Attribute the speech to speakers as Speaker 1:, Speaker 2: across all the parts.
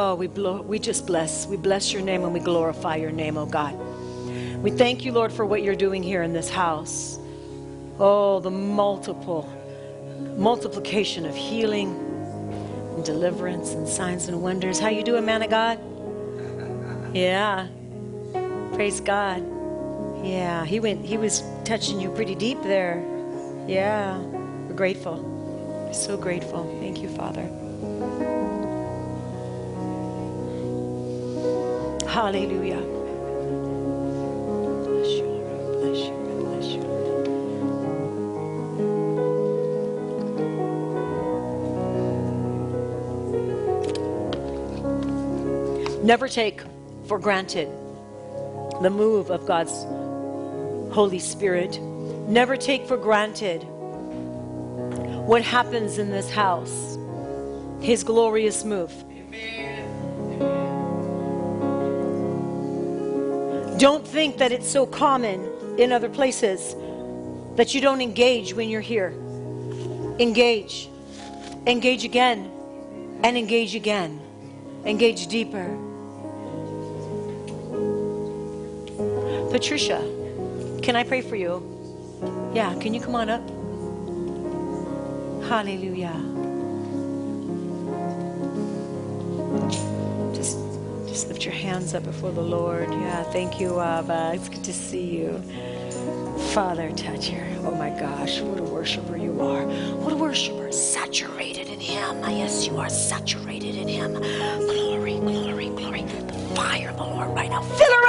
Speaker 1: Oh, we, blo- we just bless. We bless your name and we glorify your name, oh God. We thank you, Lord, for what you're doing here in this house. Oh, the multiple, multiplication of healing and deliverance and signs and wonders. How you doing, man of God? Yeah. Praise God. Yeah, he went he was touching you pretty deep there. Yeah. We're grateful. So grateful. Thank you, Father. Hallelujah. Never take for granted the move of God's Holy Spirit. Never take for granted what happens in this house, His glorious move. Don't think that it's so common in other places that you don't engage when you're here. Engage. Engage again and engage again. Engage deeper. Patricia, can I pray for you? Yeah, can you come on up? Hallelujah. Your hands up before the Lord. Yeah, thank you, Abba. It's good to see you. Father, touch her. Oh my gosh, what a worshiper you are. What a worshiper. Saturated in Him. Ah, yes, you are saturated in Him. Glory, glory, glory. The fire of the Lord right now. Fill her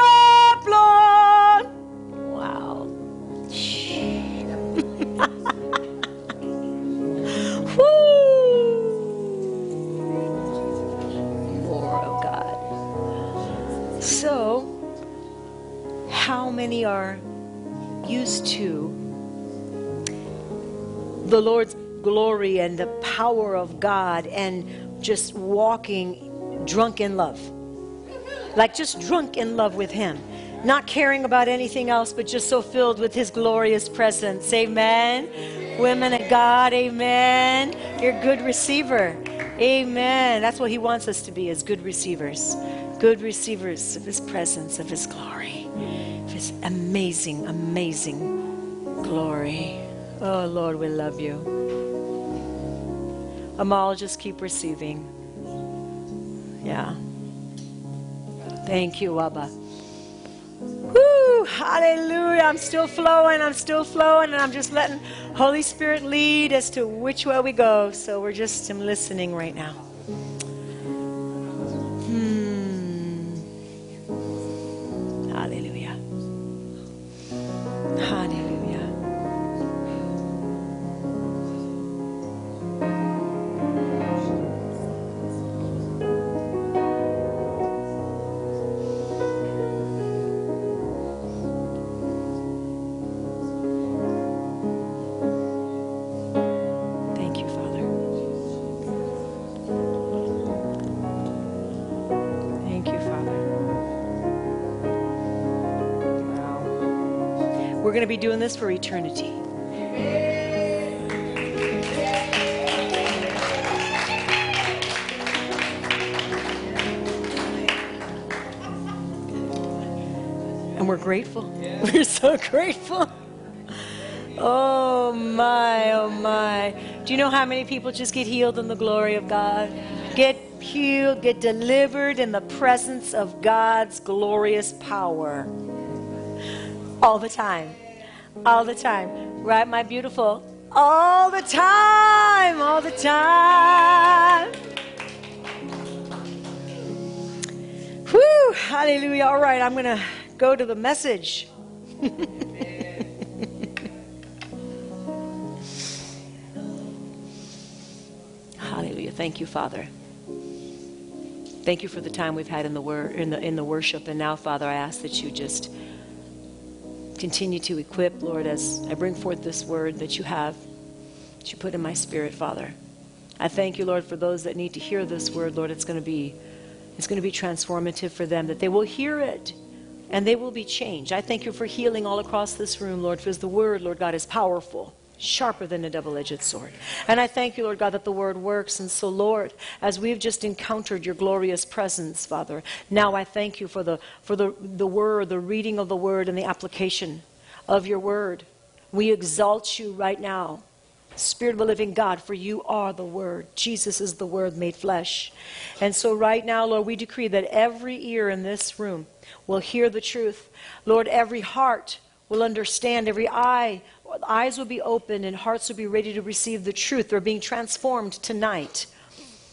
Speaker 1: the Lord's glory and the power of God and just walking drunk in love? Like just drunk in love with Him. Not caring about anything else, but just so filled with His glorious presence. Amen. Women of God, amen. You're a good receiver. Amen. That's what He wants us to be as good receivers. Good receivers of His presence, of His glory, of His amazing, amazing glory. Oh, Lord, we love you. Amal, just keep receiving. Yeah. Thank you, Abba. Woo! Hallelujah. I'm still flowing. I'm still flowing. And I'm just letting Holy Spirit lead as to which way we go. So we're just I'm listening right now. We're going to be doing this for eternity. And we're grateful. We're so grateful. Oh my, oh my. Do you know how many people just get healed in the glory of God? Get healed, get delivered in the presence of God's glorious power. All the time. All the time. Right, my beautiful? All the time. All the time. Whew, hallelujah. All right, I'm going to go to the message. Hallelujah. Thank you, Father. Thank you for the time we've had in the word in the in the worship. And now, Father, I ask that you just continue to equip, Lord, as I bring forth this word that you have, that you put in my spirit, Father. I thank you, Lord, for those that need to hear this word, Lord. It's going to be it's going to be transformative for them, that they will hear it and they will be changed. I thank you for healing all across this room, Lord, because the word, Lord God, is powerful. Sharper than a double edged sword. And I thank you, Lord God, that the word works. And so, Lord, as we've just encountered your glorious presence, Father, now I thank you for the, for the, the word, the reading of the word, and the application of your word. We exalt you right now. Spirit of the living God, for you are the Word. Jesus is the Word made flesh. And so, right now, Lord, we decree that every ear in this room will hear the truth. Lord, every heart will understand, every eye eyes will be open and hearts will be ready to receive the truth. They're being transformed tonight.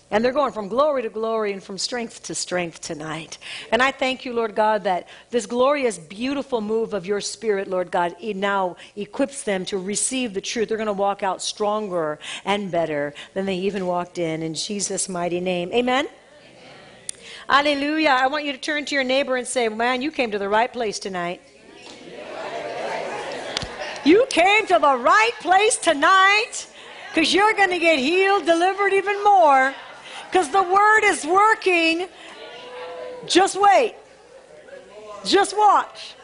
Speaker 1: And they're going from glory to glory and from strength to strength tonight. And I thank you, Lord God, that this glorious, beautiful move of your Spirit, Lord God, it now equips them to receive the truth. They're going to walk out stronger and better than they even walked in. In Jesus' mighty name. Amen. Amen. Hallelujah. I want you to turn to your neighbor and say, Man, you came to the right place tonight. You came to the right place tonight because you're going to get healed, delivered even more because the word is working. Just wait. Just watch.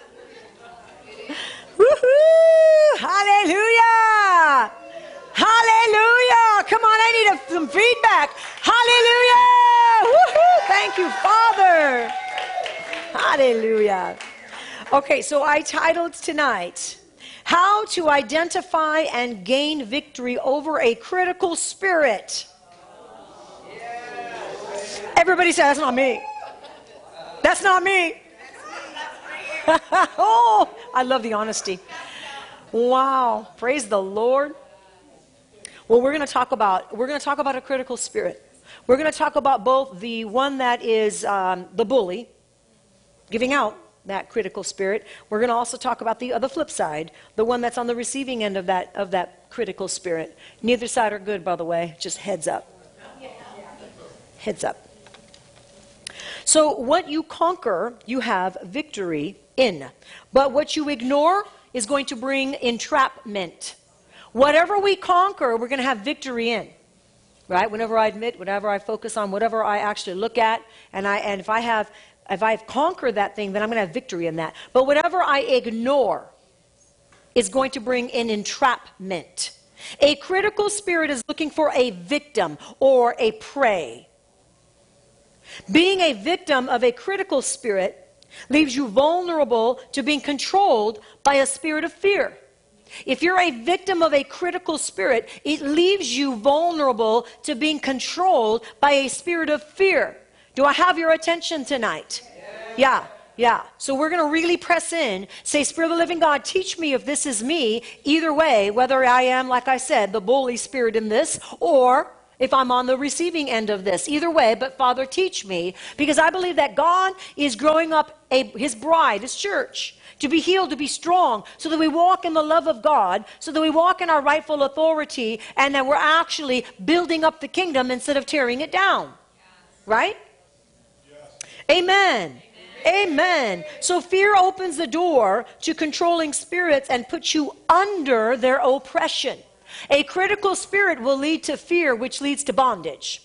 Speaker 1: Woohoo! Hallelujah! Hallelujah! Come on, I need a, some feedback. Hallelujah! Woohoo! Thank you, Father. Hallelujah. Okay, so I titled tonight how to Identify and Gain Victory Over a Critical Spirit. Everybody say, That's not me. That's not me. oh, I love the honesty. Wow. Praise the Lord. Well, we're going to talk about we're going to talk about a critical spirit. We're going to talk about both the one that is um, the bully, giving out, that critical spirit. We're going to also talk about the other flip side, the one that's on the receiving end of that, of that critical spirit. Neither side are good, by the way, just heads up. Heads up. So, what you conquer, you have victory in. But what you ignore is going to bring entrapment. Whatever we conquer, we're going to have victory in. Right? Whenever I admit, whatever I focus on, whatever I actually look at, and, I, and if I have if I've conquered that thing, then I'm going to have victory in that. But whatever I ignore is going to bring an entrapment. A critical spirit is looking for a victim or a prey. Being a victim of a critical spirit leaves you vulnerable to being controlled by a spirit of fear. If you're a victim of a critical spirit, it leaves you vulnerable to being controlled by a spirit of fear. Do I have your attention tonight? Yeah. Yeah. So we're going to really press in. Say, Spirit of the living God, teach me if this is me. Either way, whether I am, like I said, the bully spirit in this, or if I'm on the receiving end of this. Either way, but Father, teach me. Because I believe that God is growing up a, his bride, his church, to be healed, to be strong, so that we walk in the love of God, so that we walk in our rightful authority, and that we're actually building up the kingdom instead of tearing it down. Right? Amen. Amen. So fear opens the door to controlling spirits and puts you under their oppression. A critical spirit will lead to fear, which leads to bondage.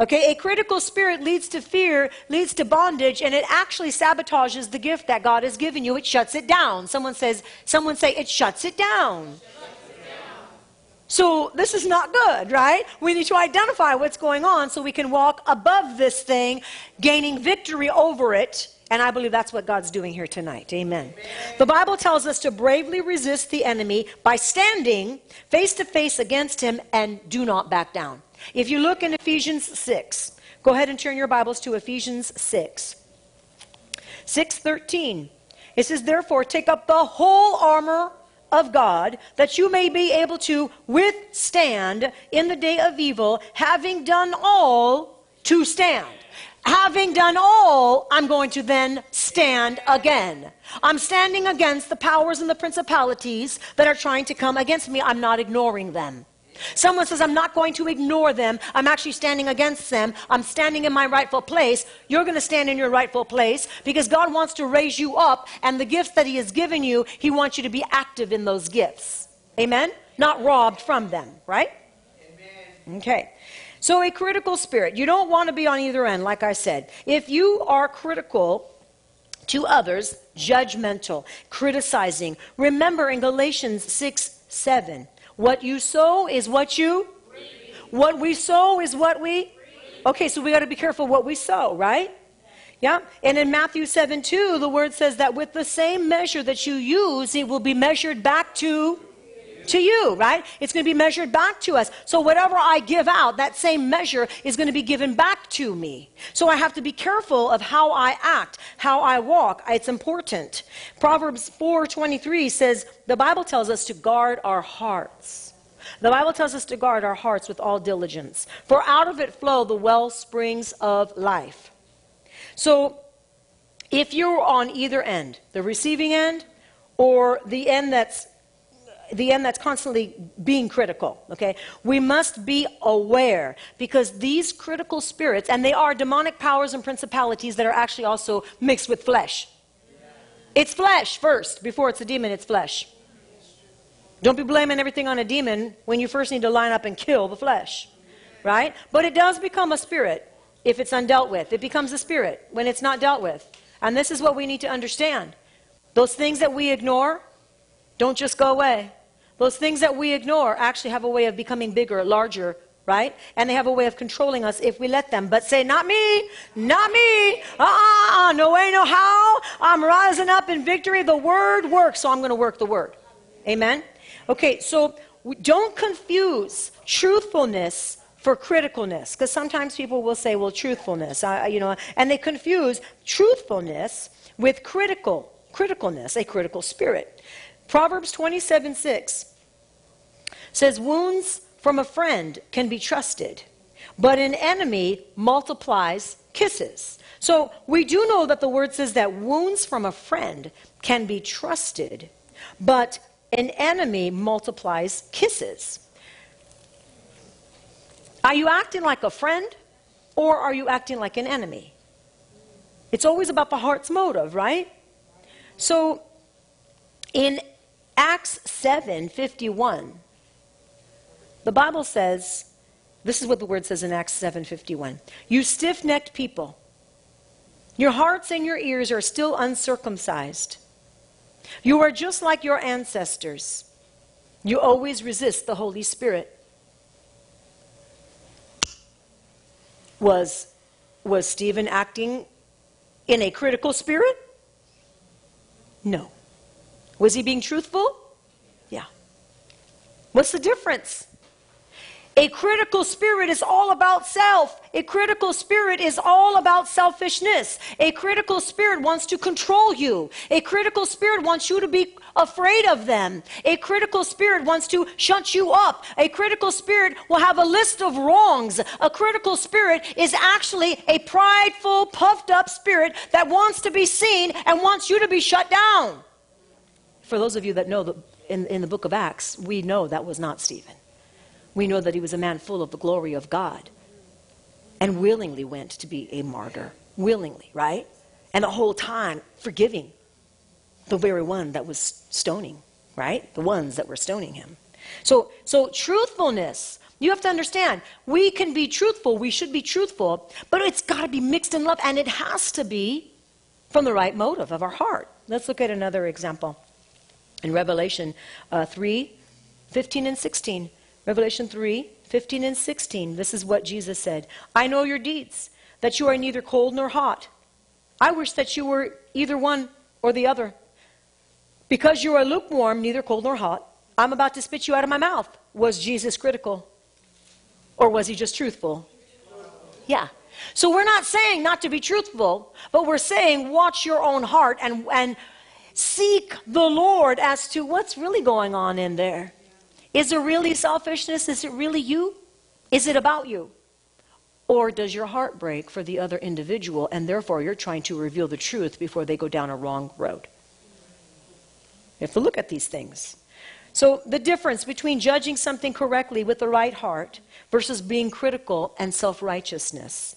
Speaker 1: Okay, a critical spirit leads to fear, leads to bondage, and it actually sabotages the gift that God has given you. It shuts it down. Someone says, someone say, it shuts it down. So this is not good, right? We need to identify what's going on so we can walk above this thing, gaining victory over it. And I believe that's what God's doing here tonight. Amen. Amen. The Bible tells us to bravely resist the enemy by standing face to face against him and do not back down. If you look in Ephesians 6, go ahead and turn your Bibles to Ephesians 6. 6:13. It says, "Therefore take up the whole armor of God, that you may be able to withstand in the day of evil, having done all to stand. Having done all, I'm going to then stand again. I'm standing against the powers and the principalities that are trying to come against me. I'm not ignoring them. Someone says, I'm not going to ignore them. I'm actually standing against them. I'm standing in my rightful place. You're going to stand in your rightful place because God wants to raise you up, and the gifts that He has given you, He wants you to be active in those gifts. Amen? Not robbed from them, right? Amen. Okay. So, a critical spirit. You don't want to be on either end, like I said. If you are critical, to others, judgmental, criticizing. Remember in Galatians 6 7, What you sow is what you what we sow is what we Okay, so we got to be careful what we sow, right? Yeah. And in Matthew 7 2, the word says that with the same measure that you use, it will be measured back to to you, right? It's going to be measured back to us. So whatever I give out, that same measure is going to be given back to me. So I have to be careful of how I act, how I walk. It's important. Proverbs 4:23 says the Bible tells us to guard our hearts. The Bible tells us to guard our hearts with all diligence, for out of it flow the well springs of life. So if you're on either end, the receiving end or the end that's the end that's constantly being critical, okay? We must be aware because these critical spirits, and they are demonic powers and principalities that are actually also mixed with flesh. It's flesh first. Before it's a demon, it's flesh. Don't be blaming everything on a demon when you first need to line up and kill the flesh, right? But it does become a spirit if it's undealt with. It becomes a spirit when it's not dealt with. And this is what we need to understand. Those things that we ignore don't just go away. Those things that we ignore actually have a way of becoming bigger, larger, right? And they have a way of controlling us if we let them. But say, not me, not me. Uh-uh, no way, no how. I'm rising up in victory. The word works, so I'm going to work the word. Amen? Okay, so don't confuse truthfulness for criticalness because sometimes people will say well truthfulness I, you know and they confuse truthfulness with critical criticalness a critical spirit Proverbs 27 6 says, Wounds from a friend can be trusted, but an enemy multiplies kisses. So we do know that the word says that wounds from a friend can be trusted, but an enemy multiplies kisses. Are you acting like a friend or are you acting like an enemy? It's always about the heart's motive, right? So in Acts 7:51. The Bible says, this is what the word says in Acts 7:51. You stiff-necked people, your hearts and your ears are still uncircumcised. You are just like your ancestors. You always resist the Holy Spirit. Was was Stephen acting in a critical spirit? No. Was he being truthful? Yeah. What's the difference? A critical spirit is all about self. A critical spirit is all about selfishness. A critical spirit wants to control you. A critical spirit wants you to be afraid of them. A critical spirit wants to shut you up. A critical spirit will have a list of wrongs. A critical spirit is actually a prideful, puffed up spirit that wants to be seen and wants you to be shut down for those of you that know that in, in the book of Acts, we know that was not Stephen. We know that he was a man full of the glory of God and willingly went to be a martyr. Willingly, right? And the whole time forgiving the very one that was stoning, right? The ones that were stoning him. So, so truthfulness, you have to understand, we can be truthful, we should be truthful, but it's got to be mixed in love, and it has to be from the right motive of our heart. Let's look at another example in Revelation uh, 3 15 and 16. Revelation 3 15 and 16. This is what Jesus said I know your deeds, that you are neither cold nor hot. I wish that you were either one or the other. Because you are lukewarm, neither cold nor hot, I'm about to spit you out of my mouth. Was Jesus critical? Or was he just truthful? Yeah. So we're not saying not to be truthful, but we're saying watch your own heart and, and Seek the Lord as to what's really going on in there. Is it really selfishness? Is it really you? Is it about you? Or does your heart break for the other individual and therefore you're trying to reveal the truth before they go down a wrong road? You have to look at these things. So, the difference between judging something correctly with the right heart versus being critical and self righteousness.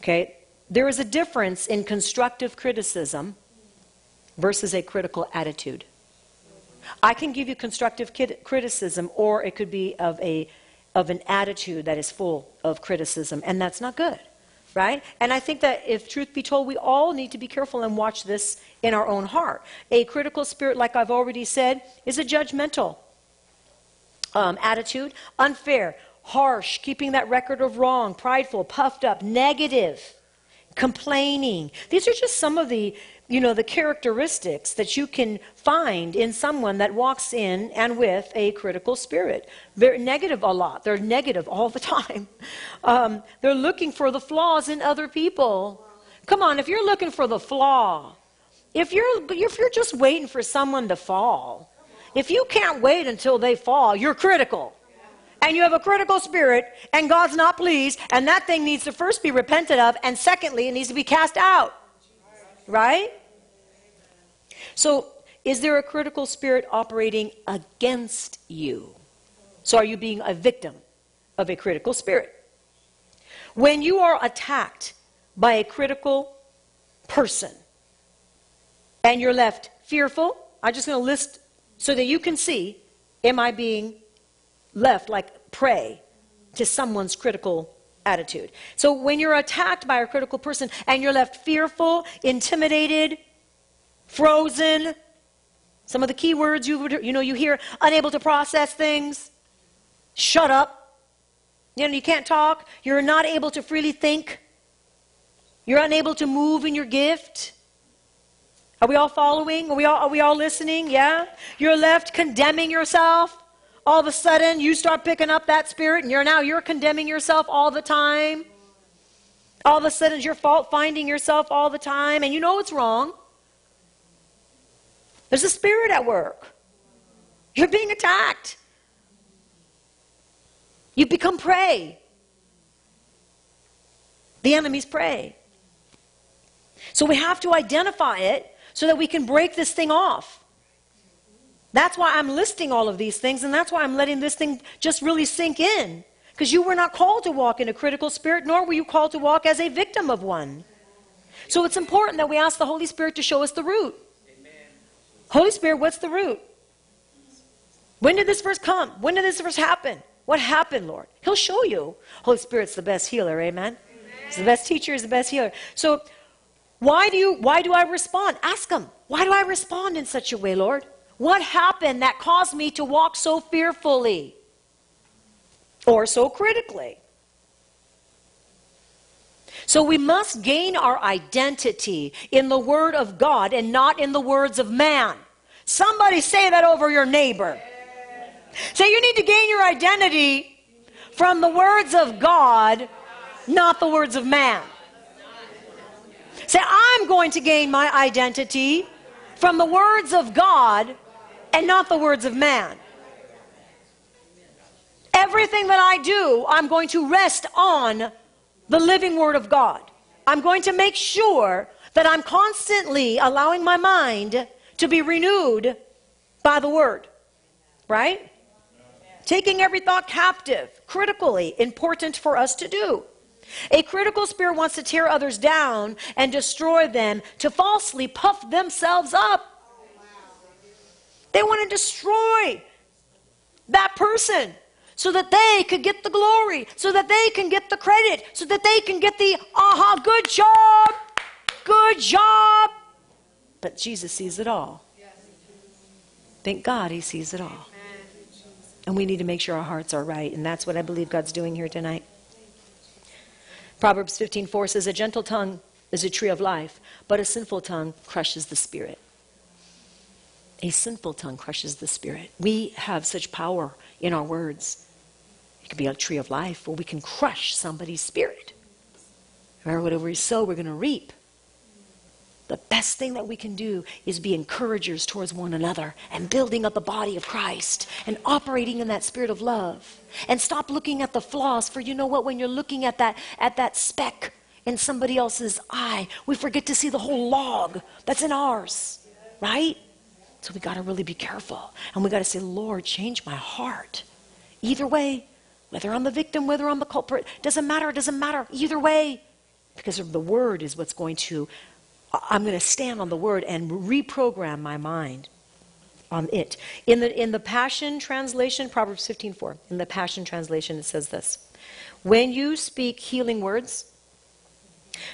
Speaker 1: Okay? There is a difference in constructive criticism versus a critical attitude. I can give you constructive criticism, or it could be of, a, of an attitude that is full of criticism, and that's not good, right? And I think that if truth be told, we all need to be careful and watch this in our own heart. A critical spirit, like I've already said, is a judgmental. um, attitude, unfair, harsh, keeping that record of wrong, prideful, puffed up, negative, complaining. These are just some of the you know the characteristics that you can find in someone that walks in and with a critical spirit. They're negative a lot. They're negative all the time. Um, they're looking for the flaws in other people. Come on if you're looking for the flaw if you're if you're just waiting for someone to fall if you can't wait until they fall you're critical and you have a critical spirit and God's not pleased, and that thing needs to first be repented of, and secondly, it needs to be cast out. Right? So, is there a critical spirit operating against you? So, are you being a victim of a critical spirit? When you are attacked by a critical person and you're left fearful, I'm just going to list so that you can see am I being left like prey to someone's critical attitude. So when you're attacked by a critical person and you're left fearful, intimidated, frozen, some of the key words you you know you hear unable to process things, shut up. You know you can't talk, you're not able to freely think. You're unable to move in your gift. Are we all following? Are we all, are we all listening? Yeah? You're left condemning yourself all of a sudden you start picking up that spirit and you're now you're condemning yourself all the time. All of a sudden it's your fault finding yourself all the time and you know it's wrong. There's a spirit at work. You're being attacked. You become prey. The enemy's prey. So we have to identify it so that we can break this thing off that's why I'm listing all of these things, and that's why I'm letting this thing just really sink in. Because you were not called to walk in a critical spirit, nor were you called to walk as a victim of one. So it's important that we ask the Holy Spirit to show us the root. Amen. Holy Spirit, what's the root? When did this first come? When did this first happen? What happened, Lord? He'll show you. Holy Spirit's the best healer, amen? amen. He's the best teacher, he's the best healer. So why do you why do I respond? Ask him. Why do I respond in such a way, Lord? What happened that caused me to walk so fearfully or so critically? So we must gain our identity in the Word of God and not in the words of man. Somebody say that over your neighbor. Say you need to gain your identity from the words of God, not the words of man. Say, I'm going to gain my identity from the words of God and not the words of man. Everything that I do, I'm going to rest on the living word of God. I'm going to make sure that I'm constantly allowing my mind to be renewed by the word. Right? Taking every thought captive, critically important for us to do. A critical spirit wants to tear others down and destroy them, to falsely puff themselves up. They want to destroy that person so that they could get the glory, so that they can get the credit, so that they can get the aha, good job, good job. But Jesus sees it all. Thank God he sees it all. And we need to make sure our hearts are right. And that's what I believe God's doing here tonight. Proverbs 15 4 says, A gentle tongue is a tree of life, but a sinful tongue crushes the spirit. A sinful tongue crushes the spirit. We have such power in our words. It could be a tree of life or we can crush somebody's spirit. Remember, whatever we sow, we're going to reap. The best thing that we can do is be encouragers towards one another and building up the body of Christ and operating in that spirit of love. And stop looking at the flaws, for you know what? When you're looking at that, at that speck in somebody else's eye, we forget to see the whole log that's in ours, right? So we got to really be careful. And we got to say, Lord, change my heart. Either way, whether I'm the victim, whether I'm the culprit, doesn't matter, it doesn't matter. Either way, because the word is what's going to, I'm going to stand on the word and reprogram my mind on it. In the, in the Passion Translation, Proverbs 15 4, in the Passion Translation, it says this When you speak healing words,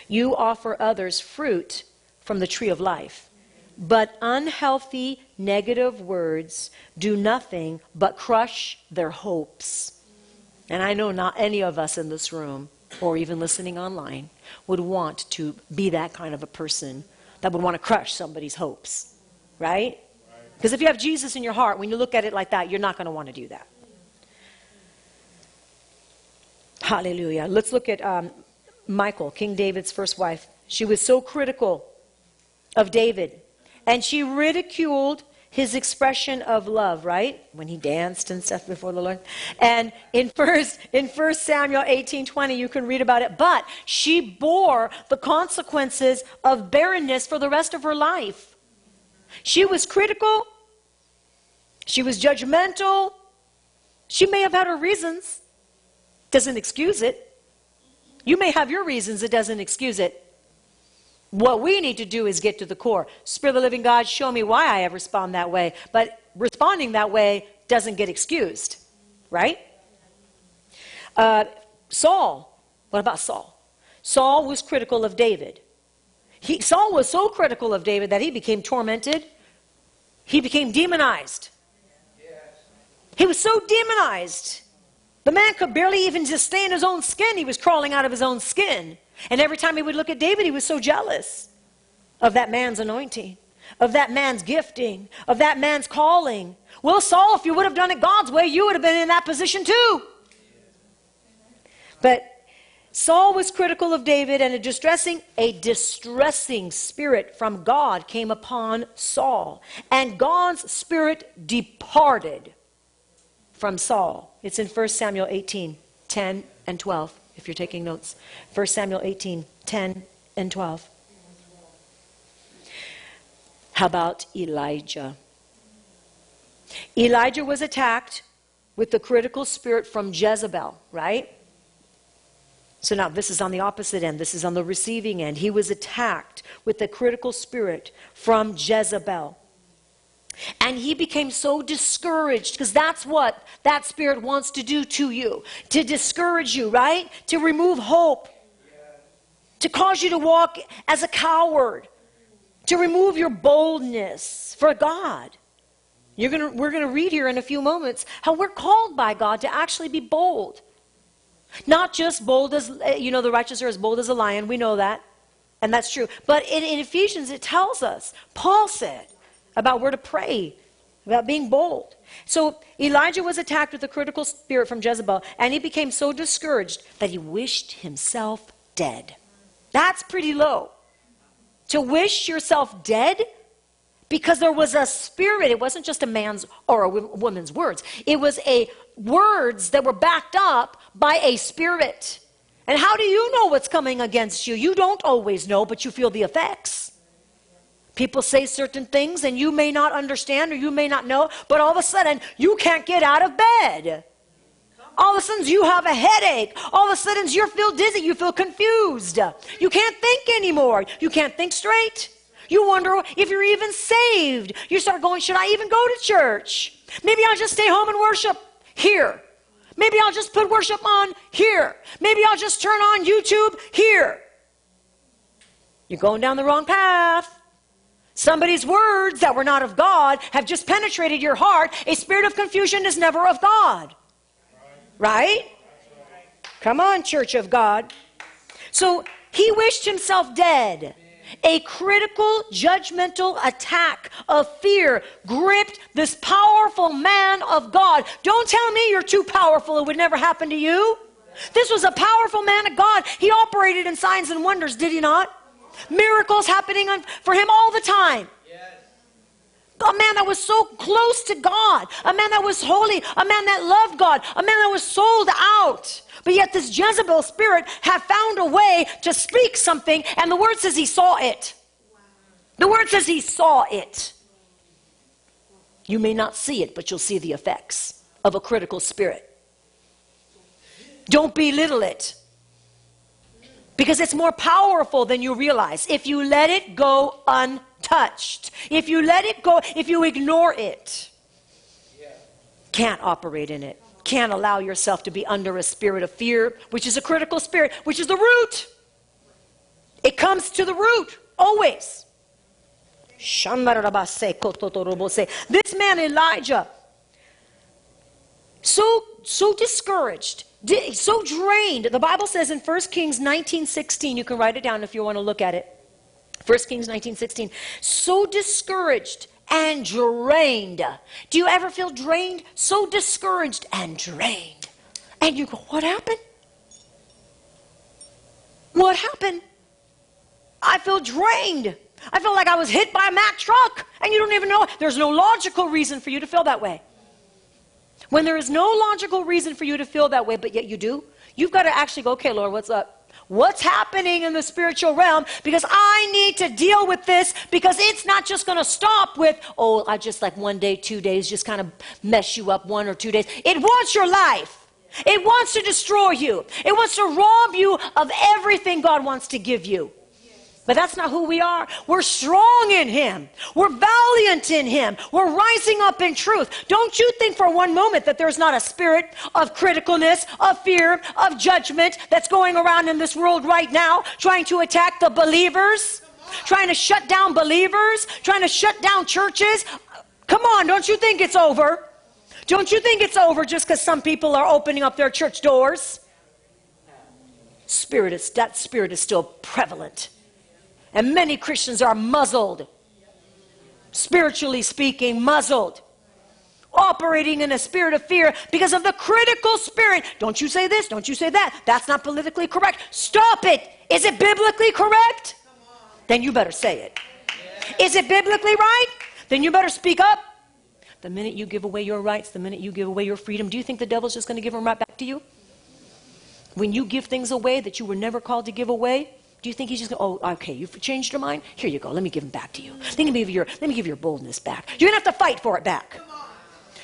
Speaker 1: you offer others fruit from the tree of life But unhealthy, negative words do nothing but crush their hopes. And I know not any of us in this room, or even listening online, would want to be that kind of a person that would want to crush somebody's hopes, right? Because if you have Jesus in your heart, when you look at it like that, you're not going to want to do that. Hallelujah. Let's look at um, Michal, King David's first wife. She was so critical of David, and she ridiculed his expression of love, right? When he danced and stuff before the Lord. And in first in first Samuel 18, 20, you can read about it. But she bore the consequences of barrenness for the rest of her life. She was critical. She was judgmental. She may have had her reasons. Doesn't excuse it. You may have your reasons, it doesn't excuse it. What we need to do is get to the core. Spirit of the living God, show me why I respond that way. But responding that way doesn't get excused, right? Uh, Saul, what about Saul? Saul was critical of David. He, Saul was so critical of David that he became tormented. He became demonized. He was so demonized. The man could barely even just stay in his own skin. He was crawling out of his own skin. And every time he would look at David, he was so jealous of that man's anointing, of that man's gifting, of that man's calling. Well, Saul, if you would have done it God's way, you would have been in that position too. But Saul was critical of David, and a distressing, a distressing spirit from God came upon Saul. And God's spirit departed from Saul. It's in 1 Samuel 18, 10 and 12 if you're taking notes. 1 Samuel 18, 10 and 12. How about Elijah? Elijah was attacked with the critical spirit from Jezebel, right? So now this is on the opposite end. This is on the receiving end. He was attacked with the critical spirit from Jezebel. And he became so discouraged because that's what that spirit wants to do to you to discourage you, right? To remove hope, to cause you to walk as a coward, to remove your boldness for God. You're gonna, we're going to read here in a few moments how we're called by God to actually be bold. Not just bold as, eh, you know, the righteous are as bold as a lion. We know that. And that's true. But in, in Ephesians, it tells us, Paul said, about where to pray, about being bold. So Elijah was attacked with a critical spirit from Jezebel, and he became so discouraged that he wished himself dead. That's pretty low. To wish yourself dead because there was a spirit. It wasn't just a man's or a woman's words. It was a words that were backed up by a spirit. And how do you know what's coming against you? You don't always know, but you feel the effects. People say certain things and you may not understand or you may not know, but all of a sudden you can't get out of bed. All of a sudden you have a headache. All of a sudden you feel dizzy. You feel confused. You can't think anymore. You can't think straight. You wonder if you're even saved. You start going, should I even go to church? Maybe I'll just stay home and worship here. Maybe I'll just put worship on here. Maybe I'll just turn on YouTube here. You're going down the wrong path. Somebody's words that were not of God have just penetrated your heart. A spirit of confusion is never of God. Right? Come on, church of God. So he wished himself dead. A critical, judgmental attack of fear gripped this powerful man of God. Don't tell me you're too powerful, it would never happen to you. This was a powerful man of God. He operated in signs and wonders, did he not? Miracles happening on, for him all the time. A man that was so close to God, a man that was holy, a man that loved God, a man that was sold out. But yet, this Jezebel spirit had found a way to speak something, and the word says he saw it. The word says he saw it. You may not see it, but you'll see the effects of a critical spirit. Don't belittle it because it's more powerful than you realize if you let it go untouched. If you let it go, if you ignore it, can't operate in it. Can't allow yourself to be under a spirit of fear, which is a critical spirit, which is the root. It comes to the root, always. This man Elijah, so so discouraged, so drained. The Bible says in 1 Kings 19:16, you can write it down if you want to look at it. 1 Kings 19:16, so discouraged and drained. Do you ever feel drained? So discouraged and drained. And you go, what happened? What happened? I feel drained. I feel like I was hit by a Mack truck, and you don't even know. There's no logical reason for you to feel that way. When there is no logical reason for you to feel that way, but yet you do, you've got to actually go, okay, Lord, what's up? What's happening in the spiritual realm? Because I need to deal with this because it's not just going to stop with, oh, I just like one day, two days, just kind of mess you up one or two days. It wants your life. It wants to destroy you. It wants to rob you of everything God wants to give you. But that's not who we are. We're strong in Him. We're valiant in Him. We're rising up in truth. Don't you think for one moment that there's not a spirit of criticalness, of fear, of judgment that's going around in this world right now, trying to attack the believers, trying to shut down believers, trying to shut down churches? Come on, don't you think it's over? Don't you think it's over just because some people are opening up their church doors? Spirit is, that spirit is still prevalent. And many Christians are muzzled, spiritually speaking, muzzled, operating in a spirit of fear because of the critical spirit. Don't you say this, don't you say that. That's not politically correct. Stop it. Is it biblically correct? Then you better say it. Is it biblically right? Then you better speak up. The minute you give away your rights, the minute you give away your freedom, do you think the devil's just going to give them right back to you? When you give things away that you were never called to give away, do you think he's just going, oh, okay, you've changed your mind? Here you go. Let me give him back to you. Let me give your, let me give your boldness back. You're going to have to fight for it back.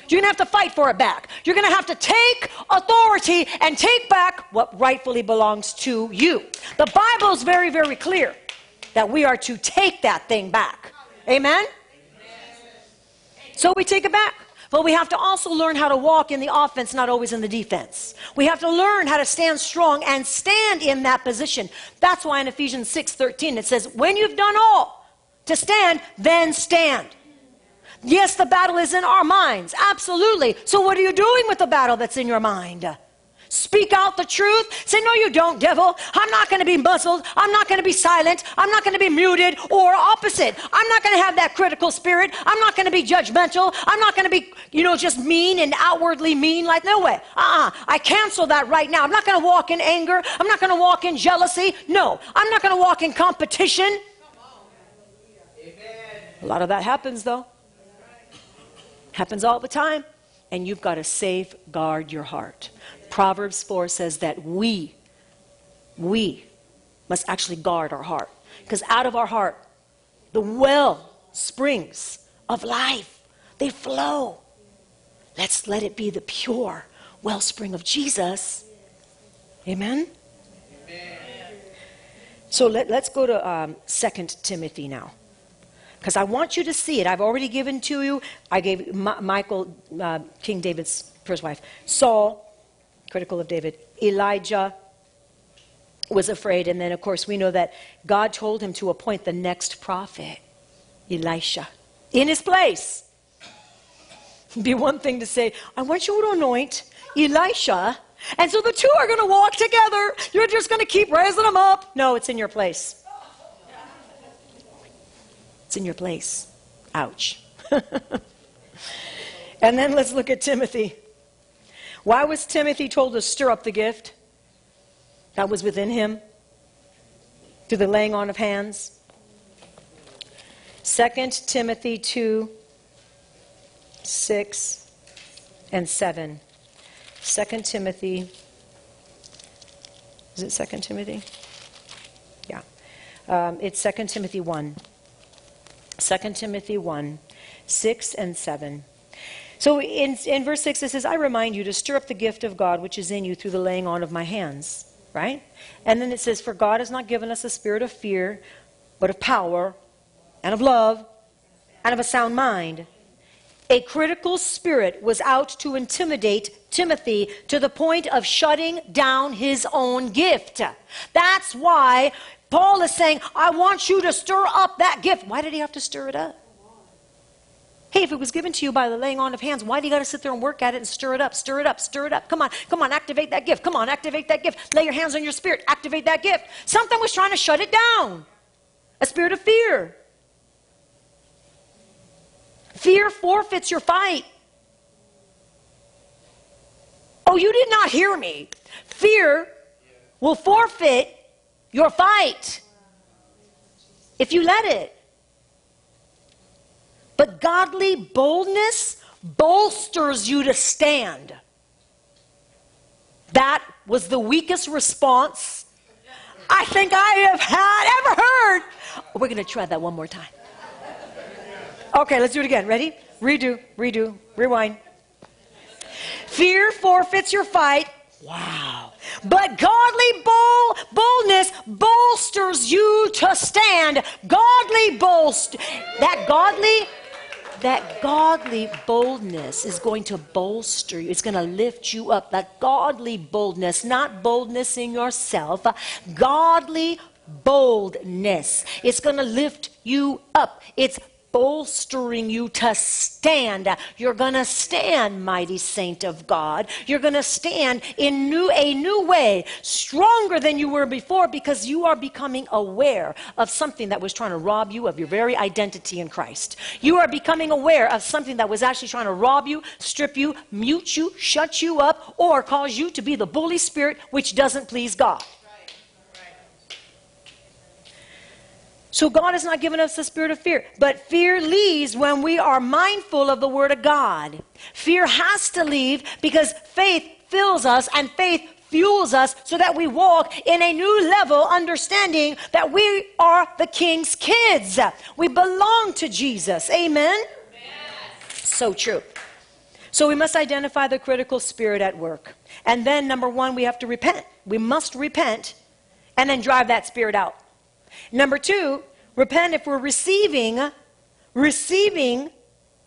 Speaker 1: You're going to have to fight for it back. You're going to have to take authority and take back what rightfully belongs to you. The Bible's very, very clear that we are to take that thing back. Amen? So we take it back. But we have to also learn how to walk in the offense, not always in the defense. We have to learn how to stand strong and stand in that position. That's why in Ephesians 6:13 it says, "When you've done all to stand, then stand." Yes, the battle is in our minds. Absolutely. So what are you doing with the battle that's in your mind? Speak out the truth. Say, No, you don't, devil. I'm not going to be muzzled. I'm not going to be silent. I'm not going to be muted or opposite. I'm not going to have that critical spirit. I'm not going to be judgmental. I'm not going to be, you know, just mean and outwardly mean. Like, no way. Uh uh-uh. I cancel that right now. I'm not going to walk in anger. I'm not going to walk in jealousy. No, I'm not going to walk in competition. A lot of that happens, though. Happens all the time. And you've got to safeguard your heart. Proverbs 4 says that we, we must actually guard our heart. Because out of our heart, the well springs of life, they flow. Let's let it be the pure wellspring of Jesus. Amen? Amen. So let, us go to um, 2 Timothy now. Because I want you to see it. I've already given to you. I gave Michal uh, King David's first wife, Saul, critical of David. Elijah was afraid. And then, of course, we know that God told him to appoint the next prophet, Elisha, in his place. Be one thing to say, I want you to anoint Elisha. And so the two are going to walk together. You're just going to keep raising them up. No, it's in your place. It's in your place. Ouch. and then let's look at Timothy. Why was Timothy told to stir up the gift that was within him through the laying on of hands? 2 Timothy 2 6 and 7. 2 Timothy. Is it 2 Timothy? Yeah. Um, it's 2 Timothy 1. 2 Timothy 1 6 and 7. So in, in verse 6, it says, I remind you to stir up the gift of God which is in you through the laying on of my hands. Right? And then it says, For God has not given us a spirit of fear, but of power and of love and of a sound mind. A critical spirit was out to intimidate Timothy to the point of shutting down his own gift. That's why Paul is saying, I want you to stir up that gift. Why did he have to stir it up? Hey, if it was given to you by the laying on of hands, why do you got to sit there and work at it and stir it up, stir it up, stir it up? Come on, come on, activate that gift. Come on, activate that gift. Lay your hands on your spirit, activate that gift. Something was trying to shut it down. A spirit of fear. Fear forfeits your fight. Oh, you did not hear me. Fear will forfeit your fight if you let it. But godly boldness bolsters you to stand. That was the weakest response I think I have had ever heard. We're going to try that one more time. Okay, let's do it again. Ready? Redo, redo, rewind. Fear forfeits your fight. Wow. But godly bold, boldness bolsters you to stand. Godly boast. That godly that godly boldness is going to bolster you. It's going to lift you up. That godly boldness, not boldness in yourself, uh, godly boldness. It's going to lift you up. It's bolstering you to stand. You're going to stand, mighty saint of God. You're going to stand in new, a new way, stronger than you were before because you are becoming aware of something that was trying to rob you of your very identity in Christ. You are becoming aware of something that was actually trying to rob you, strip you, mute you, shut you up, or cause you to be the bully spirit which doesn't please God. So God has not given us the spirit of fear. But fear leaves when we are mindful of the word of God. Fear has to leave because faith fills us and faith fuels us so that we walk in a new level understanding that we are the king's kids. We belong to Jesus. Amen. So true. So we must identify the critical spirit at work. And then number 1 we have to repent. We must repent and then drive that spirit out. Number two, repent if we're receiving, receiving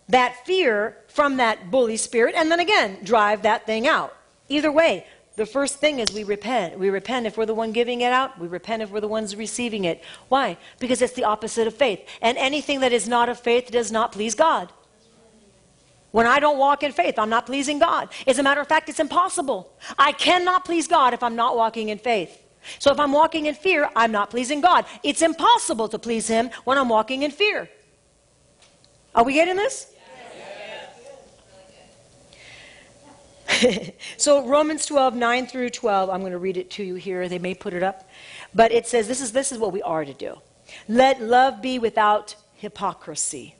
Speaker 1: that fear from that bully spirit, and then again, drive that thing out. Either way, the first thing is we repent. We repent if we're the one giving it out. We repent if we're the ones receiving it. Why? Because it's the opposite of faith. And anything that is not of faith does not please God. When I don't walk in faith, I'm not pleasing God. As a matter of fact, it's impossible. I cannot please God if I'm not walking in faith. So if I'm walking in fear, I'm not pleasing God. It's impossible to please Him when I'm walking in fear. Are we getting this? so Romans 12, 9 through 12, I'm going to read it to you here. They may put it up. But it says this is, this is what we are to do. Let love be without hypocrisy.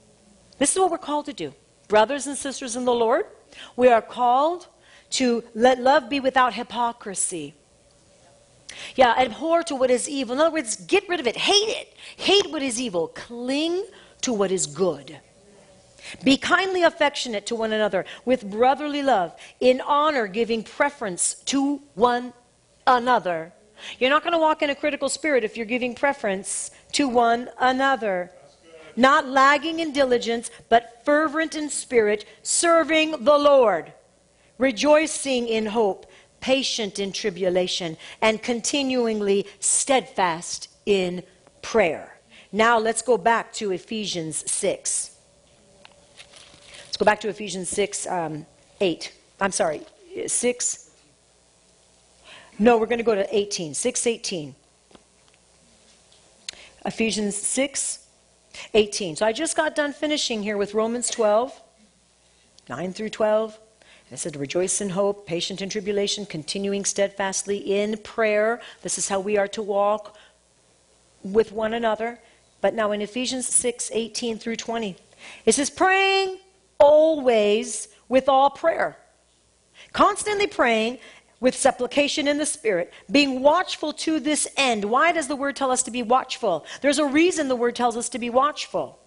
Speaker 1: This is what we're called to do. Brothers and sisters in the Lord, we are called to let love be without hypocrisy. Yeah, abhor to what is evil. In other words, get rid of it. Hate it. Hate what is evil. Cling to what is good. Be kindly affectionate to one another with brotherly love, in honor, giving preference to one another. You're not going to walk in a critical spirit if you're giving preference to one another. Not lagging in diligence, but fervent in spirit, serving the Lord, rejoicing in hope patient in tribulation, and continuingly steadfast in prayer. Now let's go back to Ephesians 6. Let's go back to Ephesians 6 um, 8. I'm sorry, 6. No, we're going to go to 18. 6 18. Ephesians 6 18. So I just got done finishing here with Romans 12, 9 through 12. I said, rejoice in hope, patient in tribulation, continuing steadfastly in prayer. This is how we are to walk with one another. But now in Ephesians 6 18 through 20, it says, praying always with all prayer, constantly praying with supplication in the Spirit, being watchful to this end. Why does the word tell us to be watchful? There's a reason the word tells us to be watchful.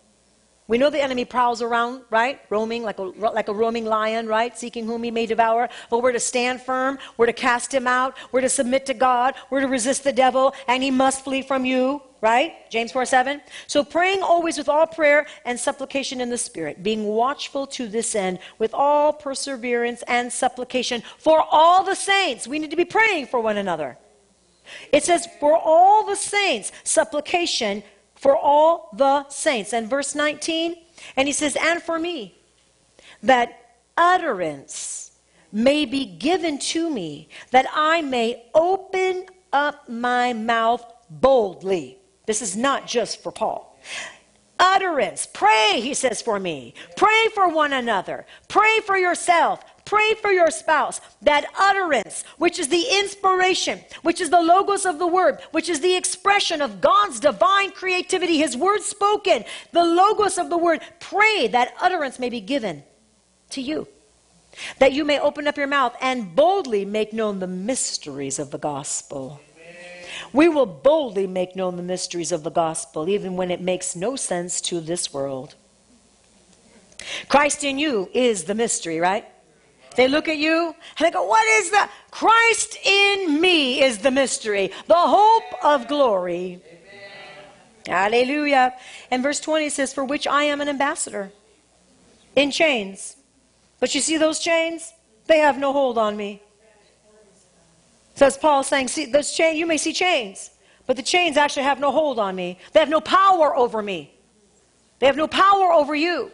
Speaker 1: We know the enemy prowls around, right? Roaming like a, like a roaming lion, right? Seeking whom he may devour. But we're to stand firm. We're to cast him out. We're to submit to God. We're to resist the devil, and he must flee from you, right? James 4 7. So praying always with all prayer and supplication in the Spirit, being watchful to this end with all perseverance and supplication for all the saints. We need to be praying for one another. It says, for all the saints, supplication for all the saints. And verse 19, and he says, and for me, that utterance may be given to me, that I may open up my mouth boldly. This is not just for Paul. Utterance. Pray, he says, for me. Pray for one another. Pray for yourself. Pray for your spouse. That utterance, which is the inspiration, which is the logos of the word, which is the expression of God's divine creativity, his word spoken, the logos of the word. Pray that utterance may be given to you that you may open up your mouth and boldly make known the mysteries of the gospel. We will boldly make known the mysteries of the gospel, even when it makes no sense to this world. Christ in you is the mystery, right? They look at you and they go, What is that? Christ in me is the mystery, the hope of glory. Amen. Hallelujah. And verse 20 says, For which I am an ambassador in chains but you see those chains? They have no hold on me. So as Paul saying, see those chains, you may see chains, but the chains actually have no hold on me. They have no power over me. They have no power over you.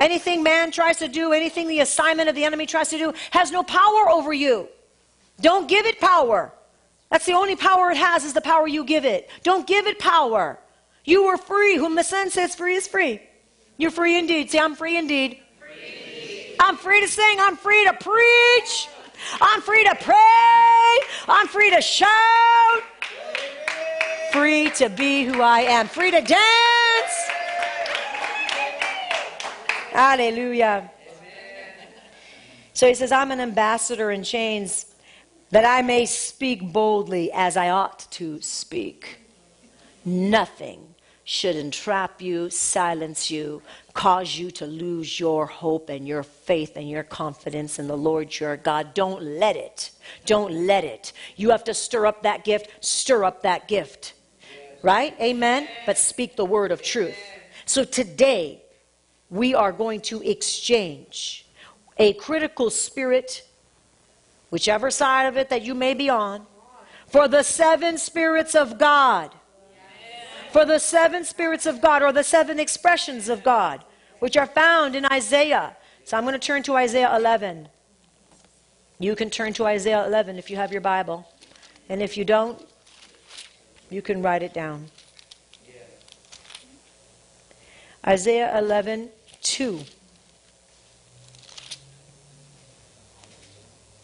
Speaker 1: Anything man tries to do, anything the assignment of the enemy tries to do, has no power over you. Don't give it power. That's the only power it has is the power you give it. Don't give it power. You are free. Whom the Son sets free is free. You're free indeed. Say, I'm free indeed. Free. I'm free to sing. I'm free to preach. I'm free to pray. I'm free to shout. Free to be who I am. Free to dance. Hallelujah. So he says, I'm an ambassador in chains that I may speak boldly as I ought to speak. Nothing should entrap you, silence you, cause you to lose your hope and your faith and your confidence in the Lord your God. Don't let it. Don't let it. You have to stir up that gift, stir up that gift. Right? Amen? But speak the word of truth. So today, we are going to exchange a critical spirit, whichever side of it that you may be on, for the seven spirits of God for the seven spirits of God or the seven expressions of God, which are found in Isaiah. So I'm going to turn to Isaiah 11. You can turn to Isaiah 11 if you have your Bible. And if you don't, you can write it down. Isaiah 11, 2.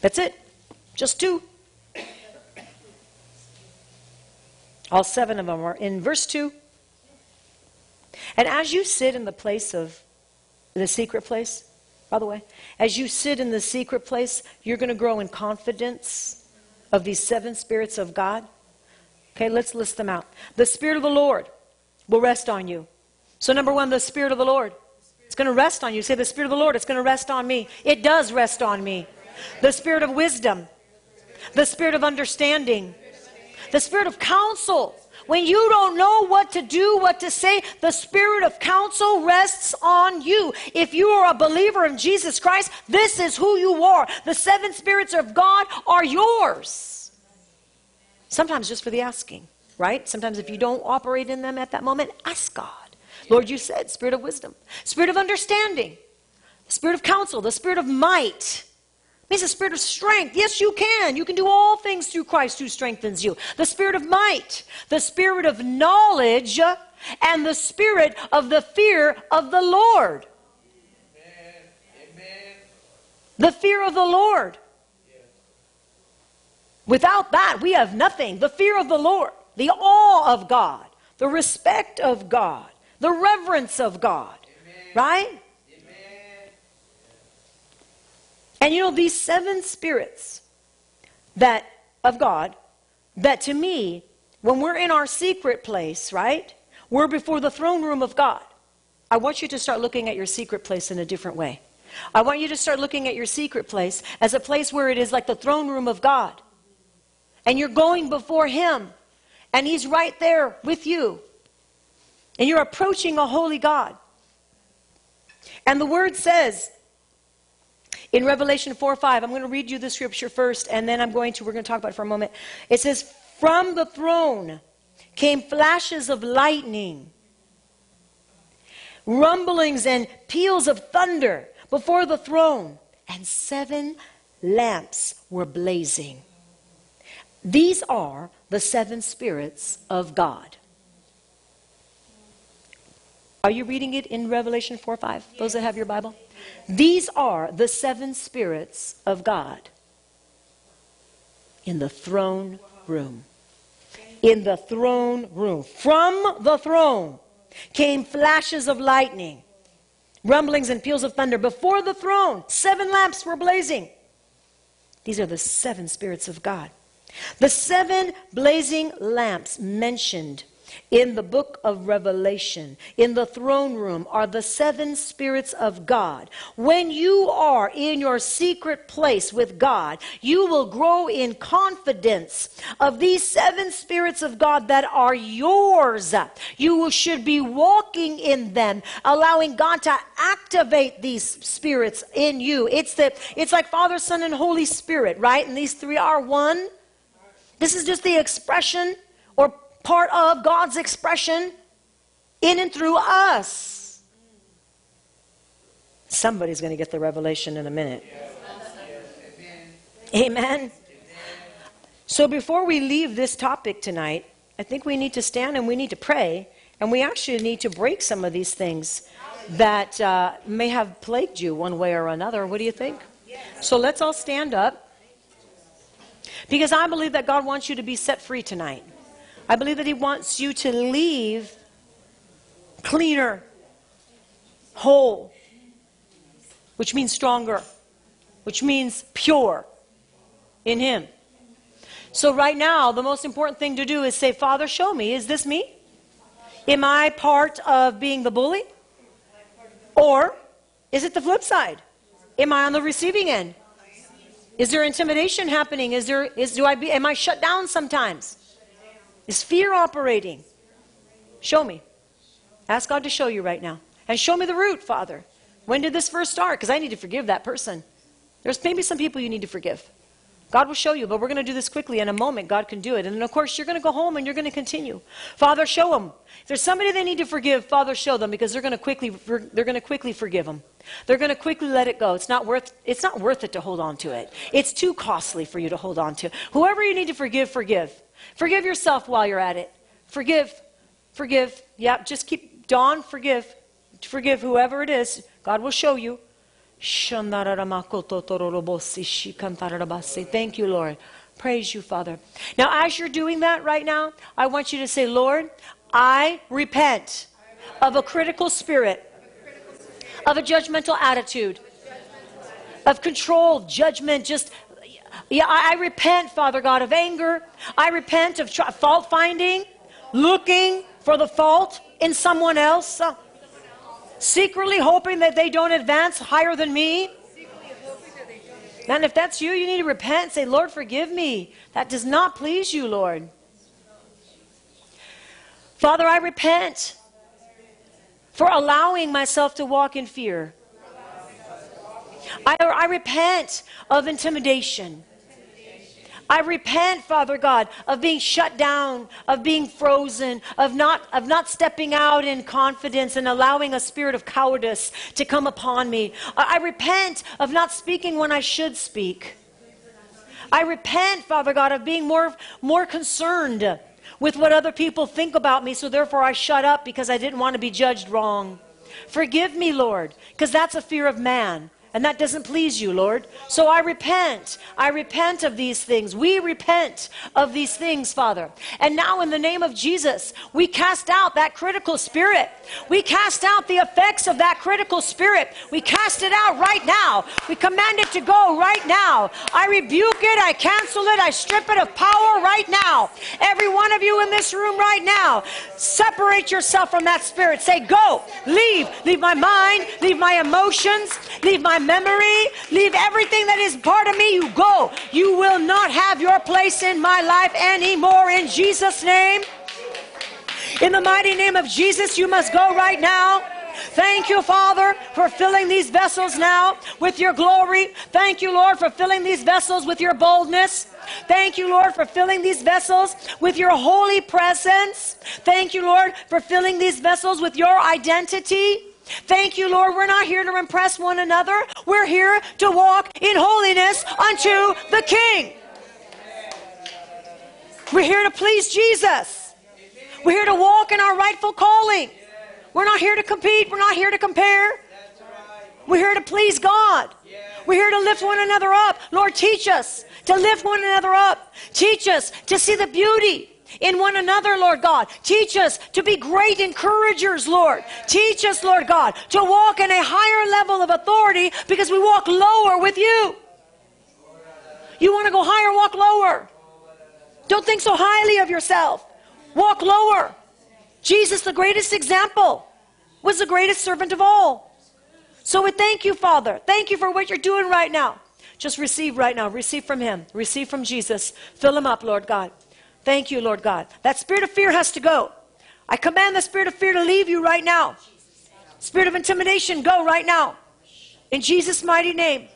Speaker 1: That's it. Just two. All seven of them are in verse 2. And as you sit in the place of the secret place, by the way, as you sit in the secret place, you're going to grow in confidence of these seven spirits of God. Okay, let's list them out. The Spirit of the Lord will rest on you. So, number one, the Spirit of the Lord. It's going to rest on you. Say, the Spirit of the Lord, it's going to rest on me. It does rest on me. The Spirit of wisdom, the Spirit of understanding, the spirit of counsel. When you don't know what to do, what to say, the spirit of counsel rests on you. If you are a believer in Jesus Christ, this is who you are. The seven spirits of God are yours. Sometimes just for the asking, right? Sometimes if you don't operate in them at that moment, ask God. Lord, you said spirit of wisdom, spirit of understanding, spirit of counsel, the spirit of might means the spirit of strength. Yes, you can. You can do all things through Christ who strengthens you. The spirit of might, the spirit of knowledge, and the spirit of the fear of the Lord. Amen. Amen. The fear of the Lord. Without that, we have nothing. The fear of the Lord, the awe of God, the respect of God, the reverence of God. Amen. Right? And you know, these seven spirits that of God, that to me, when we're in our secret place, right? We're before the throne room of God. I want you to start looking at your secret place in a different way. I want you to start looking at your secret place as a place where it is like the throne room of God. And you're going before Him, and He's right there with you. And you're approaching a holy God. And the Word says in Revelation 4 5, I'm going to read you the scripture first, and then I'm going to, we're going to talk about it for a moment. It says, From the throne came flashes of lightning, rumblings and peals of thunder before the throne, and seven lamps were blazing. These are the seven spirits of God. Are you reading it in Revelation 4 5? Those that have your Bible? These are the seven spirits of God in the throne room. In the throne room. From the throne came flashes of lightning, rumblings and peals of thunder. Before the throne, seven lamps were blazing. These are the seven spirits of God. The seven blazing lamps mentioned in the book of Revelation, in the throne room, are the seven spirits of God. When you are in your secret place with God, you will grow in confidence of these seven spirits of God that are yours. You should be walking in them, allowing God to activate these spirits in you. It's the it's like Father, Son, and Holy Spirit, right? And these three are one. This is just the expression or part of God's expression in and through us. Somebody's going to get the revelation in a minute. Amen. So before we leave this topic tonight, I think we need to stand and we need to pray, and we actually need to break some of these things that uh, may have plagued you one way or another. What do you think? So let's all stand up because I believe that God wants you to be set free tonight. I believe that He wants you to leave cleaner, whole, which means stronger, which means pure in Him. So, right now, the most important thing to do is say, Father, show me. Is this me? Am I part of being the bully? Or is it the flip side? Am I on the receiving end? Is there intimidation happening? Is there is do I be am I shut down sometimes? Is fear operating? Show me. Ask God to show you right now. And show me the root, Father. When did this first start? Because I need to forgive that person. There's maybe some people you need to forgive. God will show you, but we're going to do this quickly. In a moment, God can do it. And of course, you're going to go home and you're going to continue. Father, show them. If there's somebody they need to forgive, Father, show them because they're going to quickly, they're going to quickly forgive them. They're going to quickly let it go. It's not worth, it's not worth it to hold on to it. It's too costly for you to hold on to. Whoever you need to forgive, forgive. Forgive yourself while you're at it. Forgive. Forgive. Yep, just keep, Dawn, forgive. Forgive whoever it is. God will show you. Thank you, Lord. Praise you, Father. Now, as you're doing that right now, I want you to say, Lord, I repent of a critical spirit, of a judgmental attitude, of control, judgment, just yeah, I, I repent, Father God, of anger. I repent of tr- fault finding, looking for the fault in someone else, uh, secretly hoping that they don't advance higher than me. And if that's you, you need to repent. Say, Lord, forgive me. That does not please you, Lord. Father, I repent for allowing myself to walk in fear. I, I repent of intimidation. I repent, Father God, of being shut down, of being frozen, of not, of not stepping out in confidence and allowing a spirit of cowardice to come upon me. I, I repent of not speaking when I should speak. I repent, Father God, of being more, more concerned with what other people think about me, so therefore I shut up because I didn't want to be judged wrong. Forgive me, Lord, because that's a fear of man. And that doesn't please you, Lord. So I repent. I repent of these things. We repent of these things, Father. And now, in the name of Jesus, we cast out that critical spirit. We cast out the effects of that critical spirit. We cast it out right now. We command it to go right now. I rebuke it. I cancel it. I strip it of power right now. Every one of you in this room right now, separate yourself from that spirit. Say, Go, leave. Leave my mind, leave my emotions, leave my memory, leave everything that is part of me. You go. You will not have your place in my life anymore in Jesus' name. In the mighty name of Jesus, you must go right now. Thank you, Father, for filling these vessels now with your glory. Thank you, Lord, for filling these vessels with your boldness. Thank you, Lord, for filling these vessels with your holy presence. Thank you, Lord, for filling these vessels with your identity. Thank you, Lord. We're not here to impress one another. We're here to walk in holiness unto the King. We're here to please Jesus. We're here to walk in our rightful calling. We're not here to compete. We're not here to compare. We're here to please God. We're here to lift one another up. Lord, teach us to lift one another up. Teach us to see the beauty in one another, Lord God. Teach us to be great encouragers, Lord. Teach us, Lord God, to walk in a higher level of authority because we walk lower with you. You want to go higher, walk lower. Don't think so highly of yourself. Walk lower. Jesus, the greatest example, was the greatest servant of all. So we thank you, Father. Thank you for what you're doing right now. Just receive right now. Receive from Him. Receive from Jesus. Fill Him up, Lord God. Thank you, Lord God. That spirit of fear has to go. I command the spirit of fear to leave you right now. Spirit of intimidation, go right now. In Jesus' mighty name.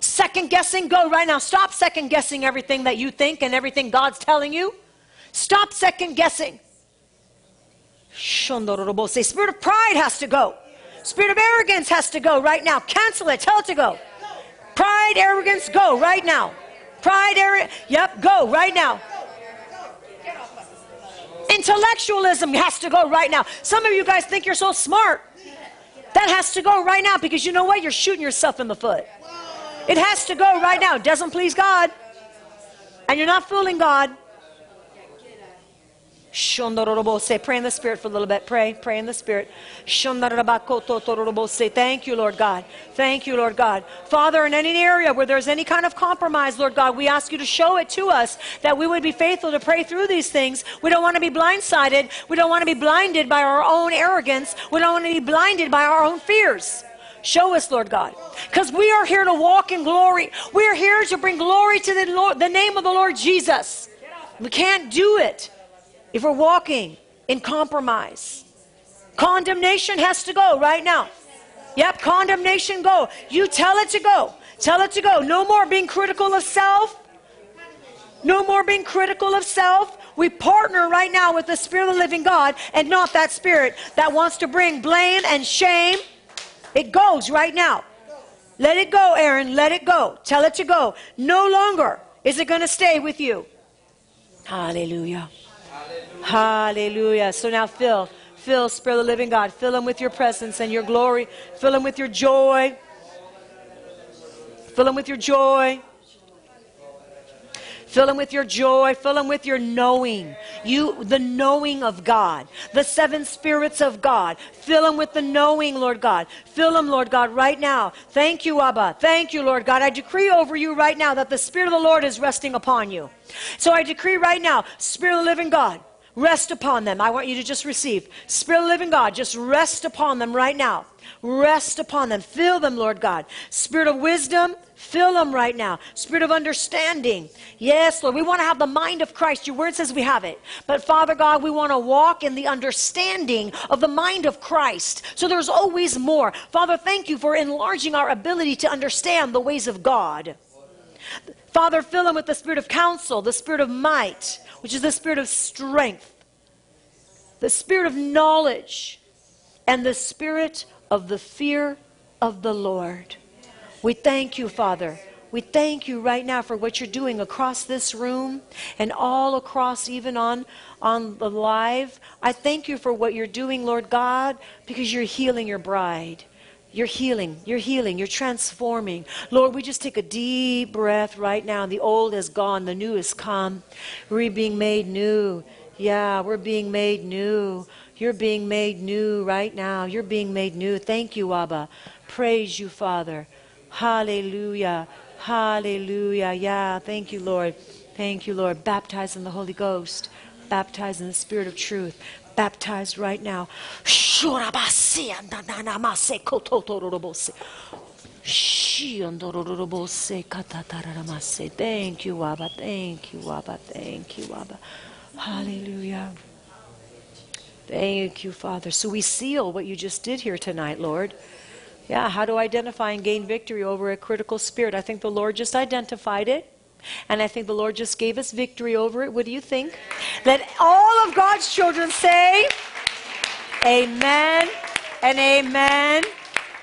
Speaker 1: Second guessing, go right now. Stop second guessing everything that you think and everything God's telling you. Stop second guessing. Say, spirit of pride has to go. Spirit of arrogance has to go right now. Cancel it. Tell it to go. Pride, arrogance, go right now. Pride, arrogance, yep, go right now. Intellectualism has to go right now. Some of you guys think you're so smart. That has to go right now because you know what? You're shooting yourself in the foot. It has to go right now. It doesn't please God. And you're not fooling God. Pray in the Spirit for a little bit. Pray. Pray in the Spirit. Thank you, Lord God. Thank you, Lord God. Father, in any area where there's any kind of compromise, Lord God, we ask you to show it to us that we would be faithful to pray through these things. We don't want to be blindsided. We don't want to be blinded by our own arrogance. We don't want to be blinded by our own fears. Show us, Lord God. Because we are here to walk in glory. We are here to bring glory to the, Lord, the name of the Lord Jesus. We can't do it if we're walking in compromise. Condemnation has to go right now. Yep, condemnation go. You tell it to go. Tell it to go. No more being critical of self. No more being critical of self. We partner right now with the Spirit of the living God and not that spirit that wants to bring blame and shame. It goes right now. Let it go, Aaron. Let it go. Tell it to go. No longer is it going to stay with you. Hallelujah. Hallelujah. So now fill, fill, Spirit of the living God. Fill them with your presence and your glory. Fill them with your joy. Fill them with your joy. Fill them with your joy. Fill them with your knowing. You, the knowing of God. The seven spirits of God. Fill them with the knowing, Lord God. Fill them, Lord God, right now. Thank you, Abba. Thank you, Lord God. I decree over you right now that the Spirit of the Lord is resting upon you. So I decree right now, Spirit of the living God, Rest upon them. I want you to just receive. Spirit of living God, just rest upon them right now. Rest upon them. Fill them, Lord God. Spirit of wisdom, fill them right now. Spirit of understanding. Yes, Lord. We want to have the mind of Christ. Your word says we have it. But Father God, we want to walk in the understanding of the mind of Christ. So there's always more. Father, thank you for enlarging our ability to understand the ways of God. Father, fill them with the spirit of counsel, the spirit of might which is the spirit of strength, the spirit of knowledge, and the spirit of the fear of the Lord. We thank you, Father. We thank you right now for what you're doing across this room and all across, even on, on the live. I thank you for what you're doing, Lord God, because you're healing your bride. You're healing. You're healing. You're transforming. Lord, we just take a deep breath right now. The old is gone. The new is come. We're being made new. Yeah, we're being made new. You're being made new right now. You're being made new. Thank you, Abba. Praise you, Father. Hallelujah. Hallelujah. Yeah, thank you, Lord. Thank you, Lord. Baptize in the Holy Ghost. Baptize in the Spirit of truth baptized right now. Thank you, Abba. Thank you, Abba. Thank you, Abba. Hallelujah. Thank you, Father. So we seal what you just did here tonight, Lord. Yeah, how to identify and gain victory over a critical spirit. I think the Lord just identified it. And I think the Lord just gave us victory over it. What do you think? Let all of God's children say, Amen and amen